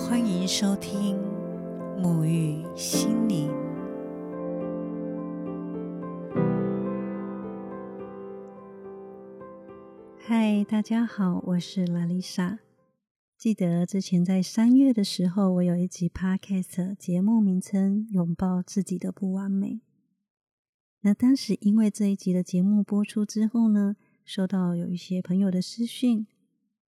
欢迎收听沐浴心灵。嗨，大家好，我是拉丽莎。记得之前在三月的时候，我有一集 podcast 节目名称《拥抱自己的不完美》。那当时因为这一集的节目播出之后呢，收到有一些朋友的私讯，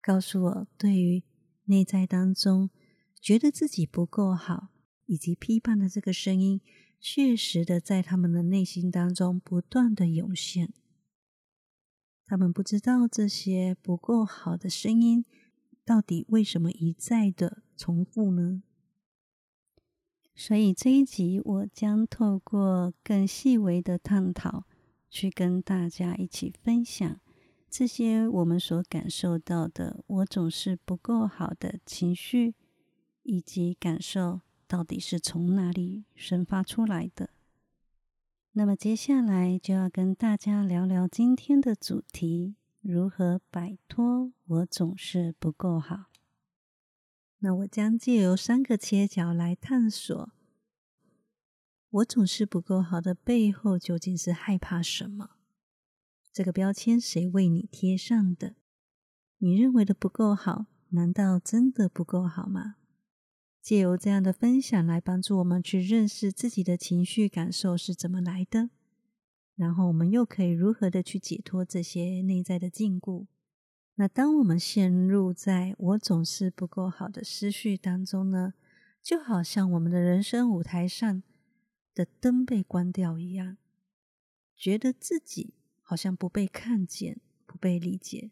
告诉我对于内在当中觉得自己不够好，以及批判的这个声音，确实的在他们的内心当中不断的涌现。他们不知道这些不够好的声音到底为什么一再的重复呢？所以这一集我将透过更细微的探讨，去跟大家一起分享这些我们所感受到的，我总是不够好的情绪以及感受，到底是从哪里生发出来的。那么接下来就要跟大家聊聊今天的主题：如何摆脱我总是不够好。那我将借由三个切角来探索，我总是不够好的背后究竟是害怕什么？这个标签谁为你贴上的？你认为的不够好，难道真的不够好吗？借由这样的分享来帮助我们去认识自己的情绪感受是怎么来的，然后我们又可以如何的去解脱这些内在的禁锢。那当我们陷入在我总是不够好的思绪当中呢，就好像我们的人生舞台上的灯被关掉一样，觉得自己好像不被看见、不被理解，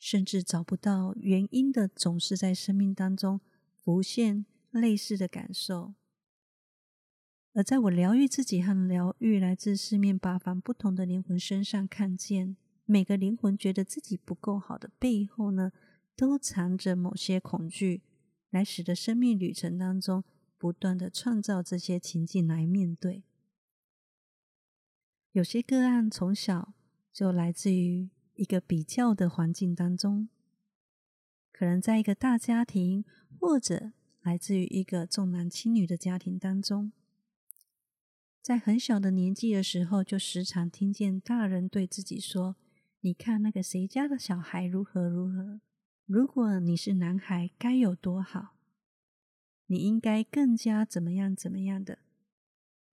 甚至找不到原因的，总是在生命当中。浮现类似的感受，而在我疗愈自己和疗愈来自四面八方不同的灵魂身上，看见每个灵魂觉得自己不够好的背后呢，都藏着某些恐惧，来使得生命旅程当中不断的创造这些情境来面对。有些个案从小就来自于一个比较的环境当中。可能在一个大家庭，或者来自于一个重男轻女的家庭当中，在很小的年纪的时候，就时常听见大人对自己说：“你看那个谁家的小孩如何如何，如果你是男孩，该有多好，你应该更加怎么样怎么样的，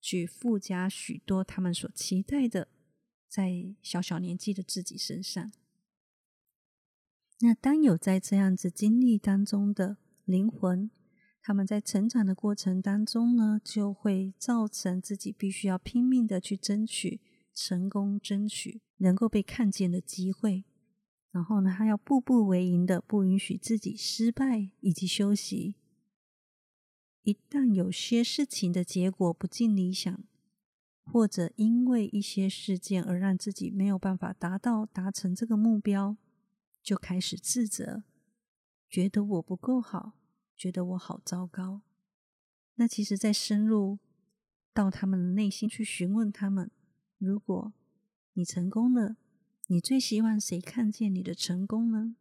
去附加许多他们所期待的，在小小年纪的自己身上。”那当有在这样子经历当中的灵魂，他们在成长的过程当中呢，就会造成自己必须要拼命的去争取成功，争取能够被看见的机会。然后呢，他要步步为营的，不允许自己失败以及休息。一旦有些事情的结果不尽理想，或者因为一些事件而让自己没有办法达到达成这个目标。就开始自责，觉得我不够好，觉得我好糟糕。那其实，在深入到他们的内心去询问他们：如果你成功了，你最希望谁看见你的成功呢？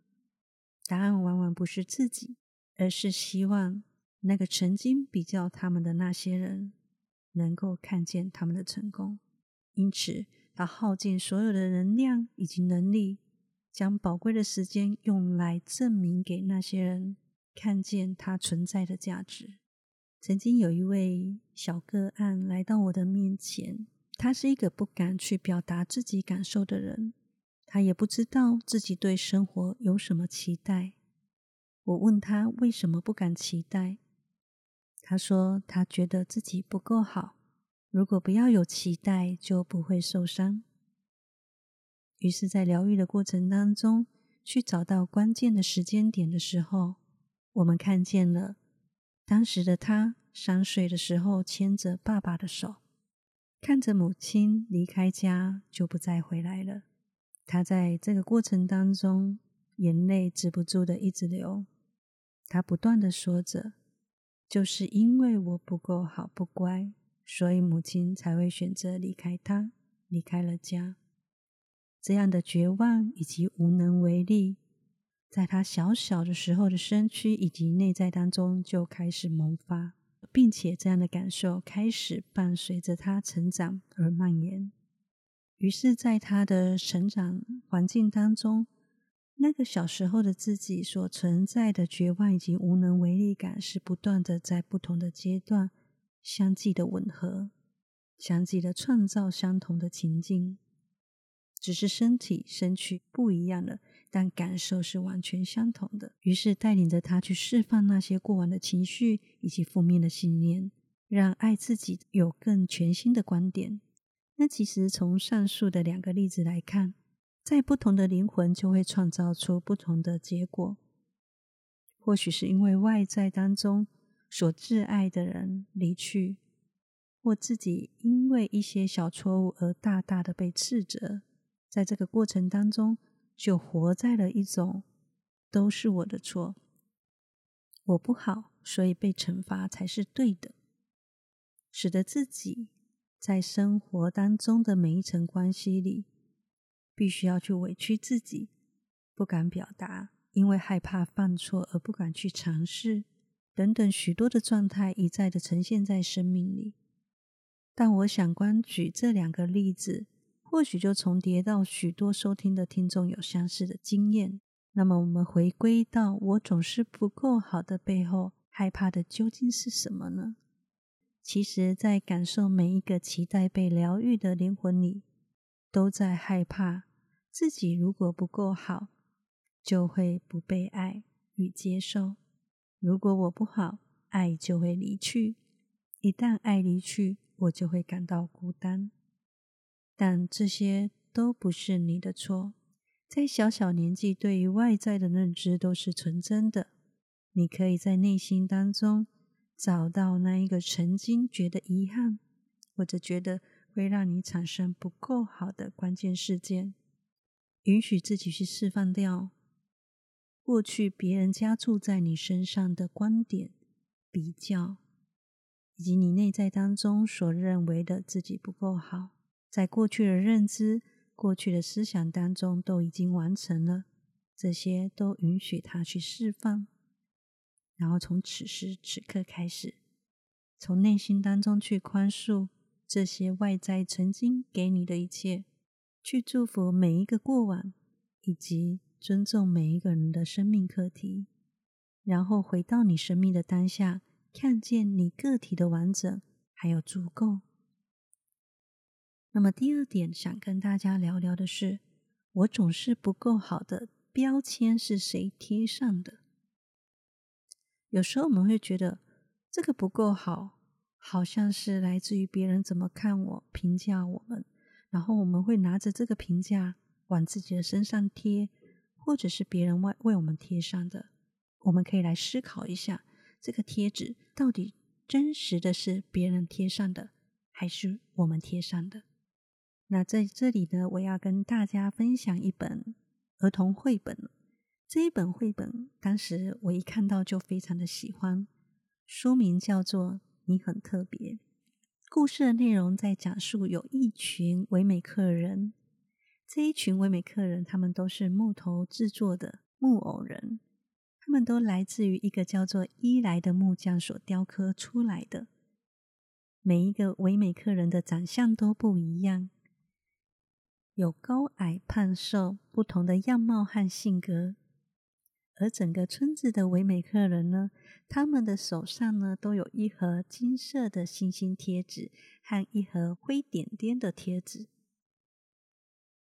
答案往往不是自己，而是希望那个曾经比较他们的那些人能够看见他们的成功。因此，他耗尽所有的能量以及能力。将宝贵的时间用来证明给那些人看见他存在的价值。曾经有一位小个案来到我的面前，他是一个不敢去表达自己感受的人，他也不知道自己对生活有什么期待。我问他为什么不敢期待，他说他觉得自己不够好，如果不要有期待，就不会受伤。于是，在疗愈的过程当中，去找到关键的时间点的时候，我们看见了当时的他三岁的时候牵着爸爸的手，看着母亲离开家就不再回来了。他在这个过程当中，眼泪止不住的一直流。他不断的说着：“就是因为我不够好、不乖，所以母亲才会选择离开他，离开了家。”这样的绝望以及无能为力，在他小小的时候的身躯以及内在当中就开始萌发，并且这样的感受开始伴随着他成长而蔓延。于是，在他的成长环境当中，那个小时候的自己所存在的绝望以及无能为力感，是不断的在不同的阶段相继的吻合，相继的创造相同的情境，只是身体身躯不一样了。但感受是完全相同的。于是带领着他去释放那些过往的情绪以及负面的信念，让爱自己有更全新的观点。那其实从上述的两个例子来看，在不同的灵魂就会创造出不同的结果。或许是因为外在当中所挚爱的人离去，或自己因为一些小错误而大大的被斥责，在这个过程当中。就活在了一种都是我的错，我不好，所以被惩罚才是对的，使得自己在生活当中的每一层关系里，必须要去委屈自己，不敢表达，因为害怕犯错而不敢去尝试，等等许多的状态一再的呈现在生命里。但我想光举这两个例子。或许就重叠到许多收听的听众有相似的经验。那么，我们回归到我总是不够好的背后，害怕的究竟是什么呢？其实，在感受每一个期待被疗愈的灵魂里，都在害怕自己如果不够好，就会不被爱与接受。如果我不好，爱就会离去。一旦爱离去，我就会感到孤单。但这些都不是你的错。在小小年纪，对于外在的认知都是纯真的。你可以在内心当中找到那一个曾经觉得遗憾，或者觉得会让你产生不够好的关键事件，允许自己去释放掉过去别人加注在你身上的观点、比较，以及你内在当中所认为的自己不够好。在过去的认知、过去的思想当中都已经完成了，这些都允许他去释放，然后从此时此刻开始，从内心当中去宽恕这些外在曾经给你的一切，去祝福每一个过往，以及尊重每一个人的生命课题，然后回到你生命的当下，看见你个体的完整还有足够。那么第二点想跟大家聊聊的是，我总是不够好的标签是谁贴上的？有时候我们会觉得这个不够好，好像是来自于别人怎么看我、评价我们，然后我们会拿着这个评价往自己的身上贴，或者是别人为为我们贴上的。我们可以来思考一下，这个贴纸到底真实的是别人贴上的，还是我们贴上的？那在这里呢，我要跟大家分享一本儿童绘本。这一本绘本，当时我一看到就非常的喜欢。书名叫做《你很特别》。故事的内容在讲述有一群唯美客人，这一群唯美客人，他们都是木头制作的木偶人，他们都来自于一个叫做伊莱的木匠所雕刻出来的。每一个唯美客人的长相都不一样。有高矮胖瘦不同的样貌和性格，而整个村子的唯美客人呢，他们的手上呢都有一盒金色的星星贴纸和一盒灰点点的贴纸。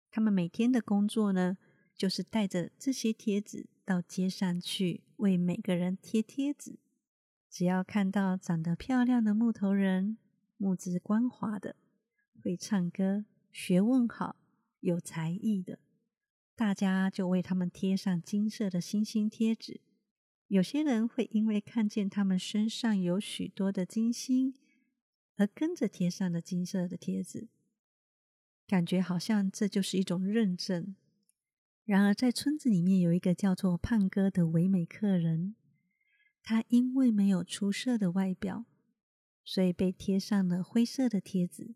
他们每天的工作呢，就是带着这些贴纸到街上去为每个人贴贴纸。只要看到长得漂亮的木头人，木质光滑的，会唱歌，学问好。有才艺的，大家就为他们贴上金色的星星贴纸。有些人会因为看见他们身上有许多的金星，而跟着贴上了金色的贴纸，感觉好像这就是一种认证。然而，在村子里面有一个叫做胖哥的唯美客人，他因为没有出色的外表，所以被贴上了灰色的贴纸。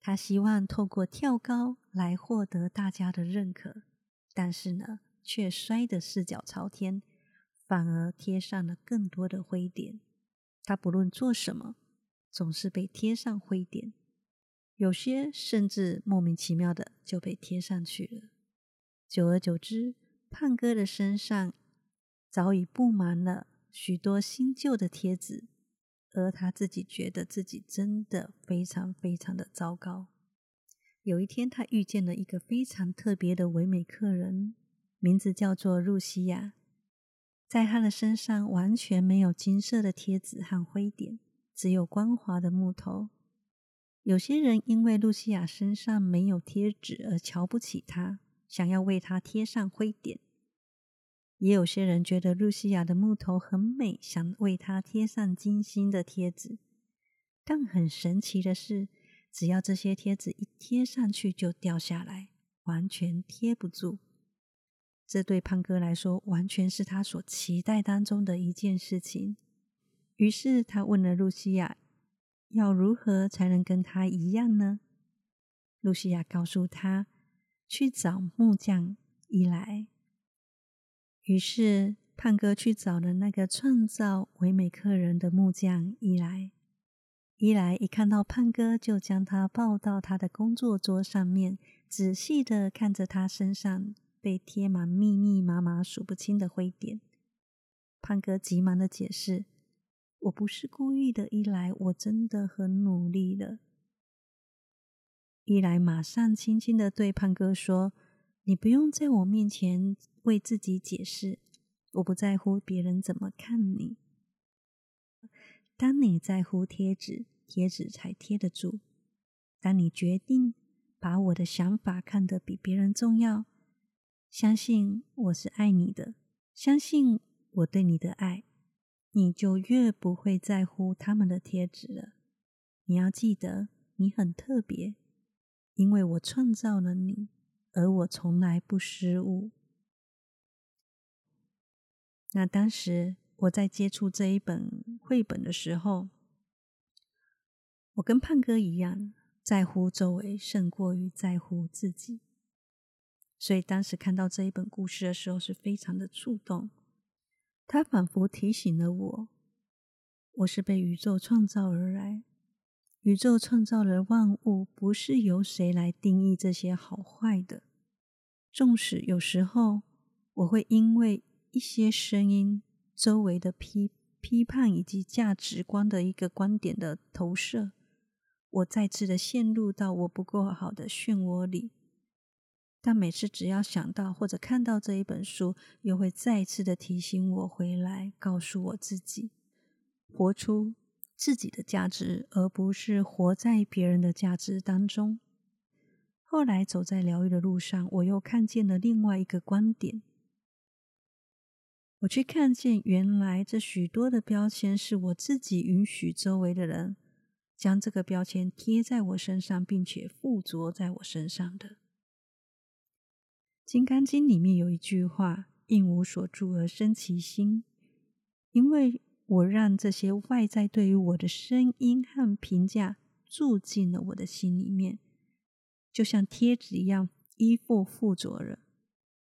他希望透过跳高来获得大家的认可，但是呢，却摔得四脚朝天，反而贴上了更多的灰点。他不论做什么，总是被贴上灰点，有些甚至莫名其妙的就被贴上去了。久而久之，胖哥的身上早已布满了许多新旧的贴纸，而他自己觉得自己真的非常非常的糟糕。有一天，他遇见了一个非常特别的唯美客人，名字叫做露西亚。在他的身上完全没有金色的贴纸和灰点，只有光滑的木头。有些人因为露西亚身上没有贴纸而瞧不起他，想要为他贴上灰点；也有些人觉得露西亚的木头很美，想为她贴上金星的贴纸。但很神奇的是，只要这些贴纸一贴上去就掉下来，完全贴不住。这对胖哥来说，完全是他所期待当中的一件事情。于是他问了露西亚：“要如何才能跟他一样呢？”露西亚告诉他：“去找木匠伊莱。”于是胖哥去找了那个创造唯美客人的木匠伊莱。伊莱一看到胖哥，就将他抱到他的工作桌上面，仔细的看着他身上。被贴满密密麻麻数不清的灰点，胖哥急忙的解释：“我不是故意的，一来我真的很努力了。”一来马上轻轻的对胖哥说：“你不用在我面前为自己解释，我不在乎别人怎么看你。当你在乎贴纸，贴纸才贴得住；当你决定把我的想法看得比别人重要。”相信我是爱你的，相信我对你的爱，你就越不会在乎他们的贴纸了。你要记得，你很特别，因为我创造了你，而我从来不失误。那当时我在接触这一本绘本的时候，我跟胖哥一样，在乎周围胜过于在乎自己。所以当时看到这一本故事的时候，是非常的触动。他仿佛提醒了我：我是被宇宙创造而来，宇宙创造了万物，不是由谁来定义这些好坏的。纵使有时候我会因为一些声音、周围的批批判以及价值观的一个观点的投射，我再次的陷入到我不够好的漩涡里。但每次只要想到或者看到这一本书，又会再次的提醒我回来，告诉我自己，活出自己的价值，而不是活在别人的价值当中。后来走在疗愈的路上，我又看见了另外一个观点，我去看见原来这许多的标签是我自己允许周围的人将这个标签贴在我身上，并且附着在我身上的。《金刚经》里面有一句话：“应无所住而生其心。”因为我让这些外在对于我的声音和评价住进了我的心里面，就像贴纸一样依附附着了，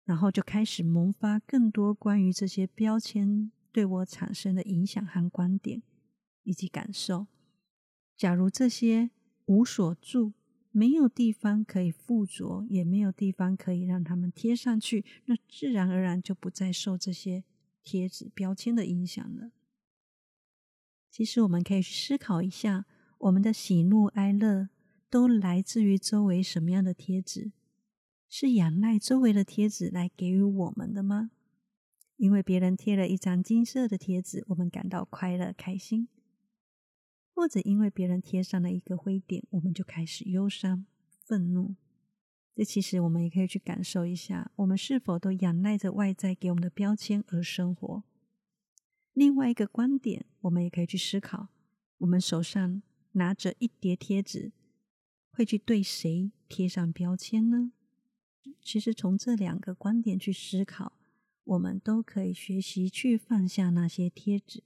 然后就开始萌发更多关于这些标签对我产生的影响和观点以及感受。假如这些无所住，没有地方可以附着，也没有地方可以让他们贴上去，那自然而然就不再受这些贴纸标签的影响了。其实我们可以去思考一下，我们的喜怒哀乐都来自于周围什么样的贴纸？是仰赖周围的贴纸来给予我们的吗？因为别人贴了一张金色的贴纸，我们感到快乐开心。或者因为别人贴上了一个灰点，我们就开始忧伤、愤怒。这其实我们也可以去感受一下，我们是否都仰赖着外在给我们的标签而生活？另外一个观点，我们也可以去思考：我们手上拿着一叠贴纸，会去对谁贴上标签呢？其实从这两个观点去思考，我们都可以学习去放下那些贴纸。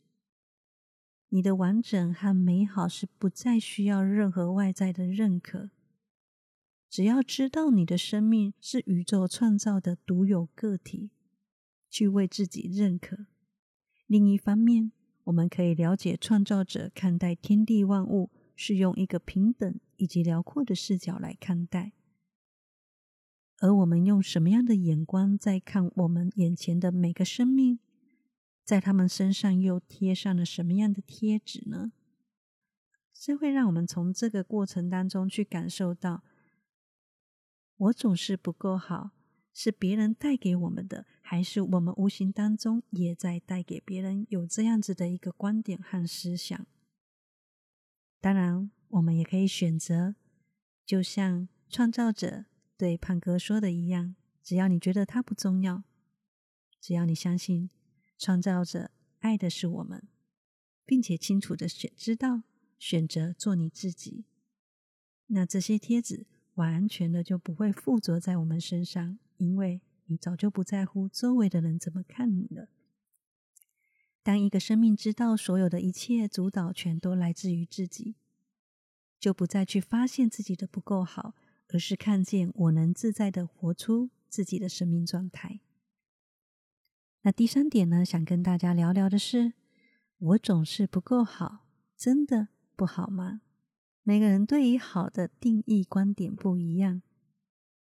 你的完整和美好是不再需要任何外在的认可，只要知道你的生命是宇宙创造的独有个体，去为自己认可。另一方面，我们可以了解创造者看待天地万物是用一个平等以及辽阔的视角来看待，而我们用什么样的眼光在看我们眼前的每个生命，在他们身上又贴上了什么样的贴纸呢？这会让我们从这个过程当中去感受到，我总是不够好。是别人带给我们的，还是我们无形当中也在带给别人有这样子的一个观点和思想？当然，我们也可以选择，就像创造者对胖哥说的一样，只要你觉得他不重要，只要你相信创造者爱的是我们，并且清楚的选知道选择做你自己，那这些贴纸完全的就不会附着在我们身上。因为你早就不在乎周围的人怎么看你了。当一个生命知道所有的一切主导权都来自于自己，就不再去发现自己的不够好，而是看见我能自在的活出自己的生命状态。那第三点呢，想跟大家聊聊的是，我总是不够好，真的不好吗？每个人对于好的定义观点不一样。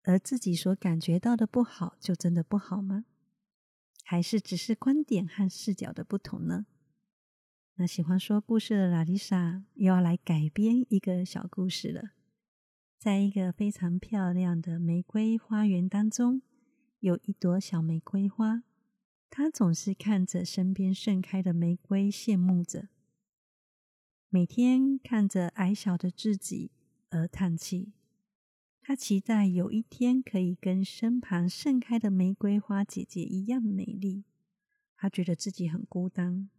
而自己所感觉到的不好，就真的不好吗？还是只是观点和视角的不同呢？那喜欢说故事的拉丽莎又要来改编一个小故事了。在一个非常漂亮的玫瑰花园当中，有一朵小玫瑰花，它总是看着身边盛开的玫瑰，羡慕着，每天看着矮小的自己而叹气。他期待有一天可以跟身旁盛开的玫瑰花姐姐一样美丽。他觉得自己很孤单，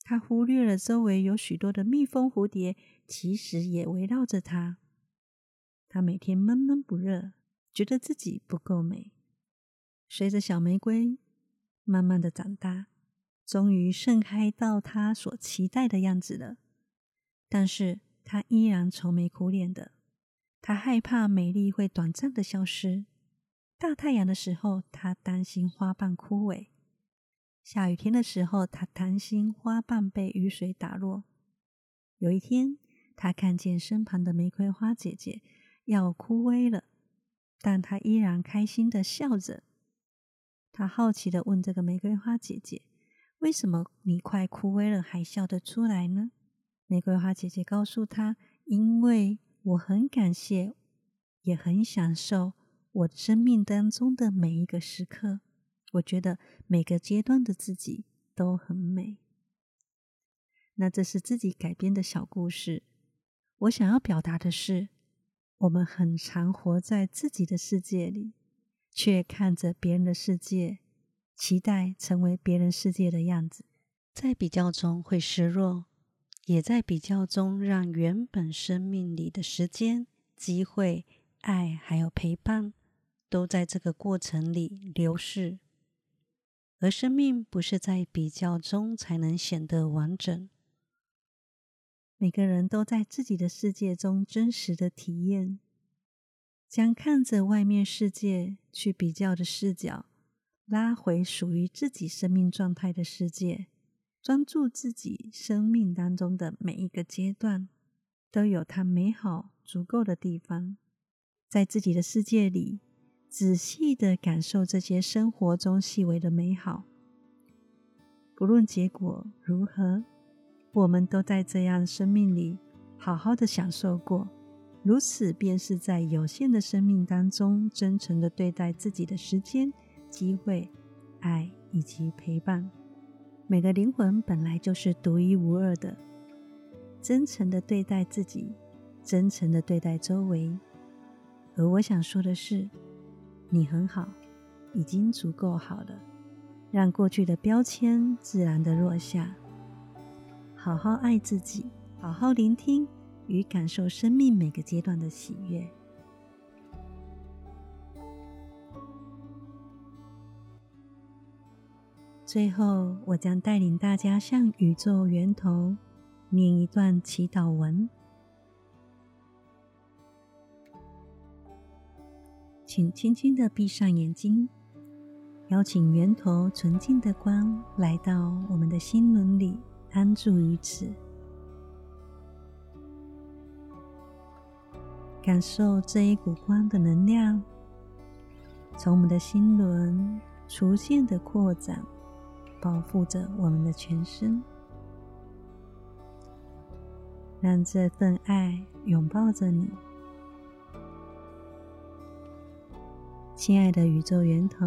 他忽略了周围有许多的蜜蜂、蝴蝶，其实也围绕着他。他每天闷闷不乐，觉得自己不够美。随着小玫瑰慢慢的长大，终于盛开到他所期待的样子了。但是他依然愁眉苦脸的。他害怕美丽会短暂的消失。大太阳的时候，他担心花瓣枯萎；下雨天的时候，他担心花瓣被雨水打落。有一天，他看见身旁的玫瑰花姐姐要枯萎了，但他依然开心的笑着。他好奇的问这个玫瑰花姐姐：“为什么你快枯萎了还笑得出来呢？”玫瑰花姐姐告诉他：“因为。”我很感谢，也很享受我生命当中的每一个时刻。我觉得每个阶段的自己都很美。那这是自己改编的小故事。我想要表达的是，我们很常活在自己的世界里，却看着别人的世界，期待成为别人世界的样子，在比较中会失落。也在比较中，让原本生命里的时间、机会、爱还有陪伴，都在这个过程里流逝。而生命不是在比较中才能显得完整。每个人都在自己的世界中真实的体验，将看着外面世界去比较的视角，拉回属于自己生命状态的世界。专注自己生命当中的每一个阶段，都有它美好足够的地方。在自己的世界里，仔细的感受这些生活中细微的美好。不论结果如何，我们都在这样生命里好好的享受过。如此，便是在有限的生命当中，真诚的对待自己的时间、机会、爱以及陪伴。每个灵魂本来就是独一无二的，真诚的对待自己，真诚的对待周围。而我想说的是，你很好，已经足够好了。让过去的标签自然的落下，好好爱自己，好好聆听与感受生命每个阶段的喜悦。最后，我将带领大家向宇宙源头念一段祈祷文，请轻轻的闭上眼睛，邀请源头纯净的光来到我们的心轮里，安住于此，感受这一股光的能量从我们的心轮逐渐的扩展，包覆着我们的全身。让这份爱拥抱着你，亲爱的宇宙源头。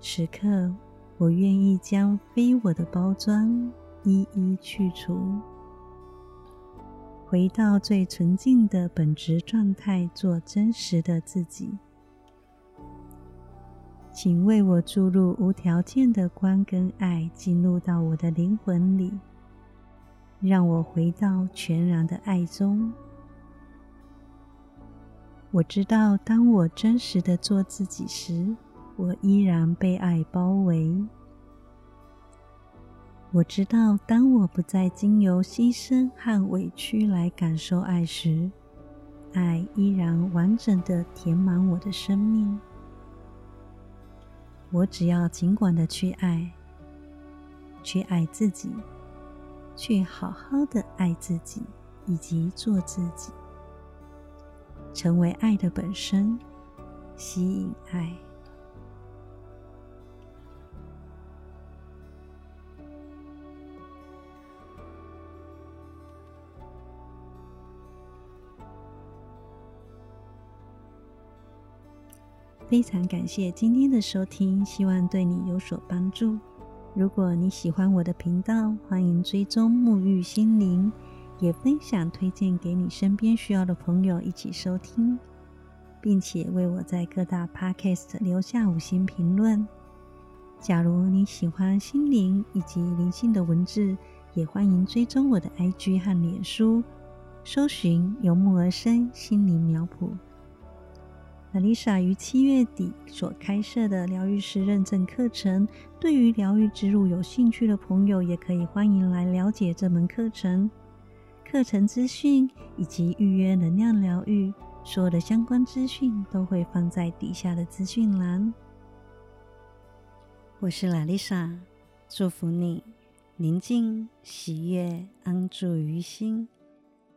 此刻，我愿意将非我的包装一一去除，回到最纯净的本质状态，做真实的自己。请为我注入无条件的光跟爱，进入到我的灵魂里。让我回到全然的爱中。我知道，当我真实的做自己时，我依然被爱包围。我知道，当我不再经由牺牲和委屈来感受爱时，爱依然完整的填满我的生命。我只要尽管的去爱，去爱自己。去好好的爱自己，以及做自己，成为爱的本身，吸引爱。非常感谢今天的收听，希望对你有所帮助。如果你喜欢我的频道，欢迎追踪沐浴心灵，也分享推荐给你身边需要的朋友一起收听，并且为我在各大 podcast 留下五星评论。假如你喜欢心灵以及灵性的文字，也欢迎追踪我的 IG 和脸书，搜寻由木而生心灵苗圃。Lisa 于七月底所开设的疗愈师认证课程，对于疗愈之路有兴趣的朋友，也可以欢迎来了解这门课程。课程资讯以及预约能量疗愈，所有的相关资讯都会放在底下的资讯栏。我是 Lisa，祝福你宁静、喜悦、安住于心。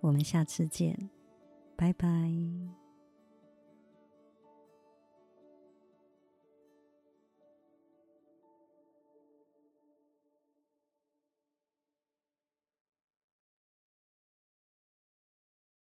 我们下次见，拜拜。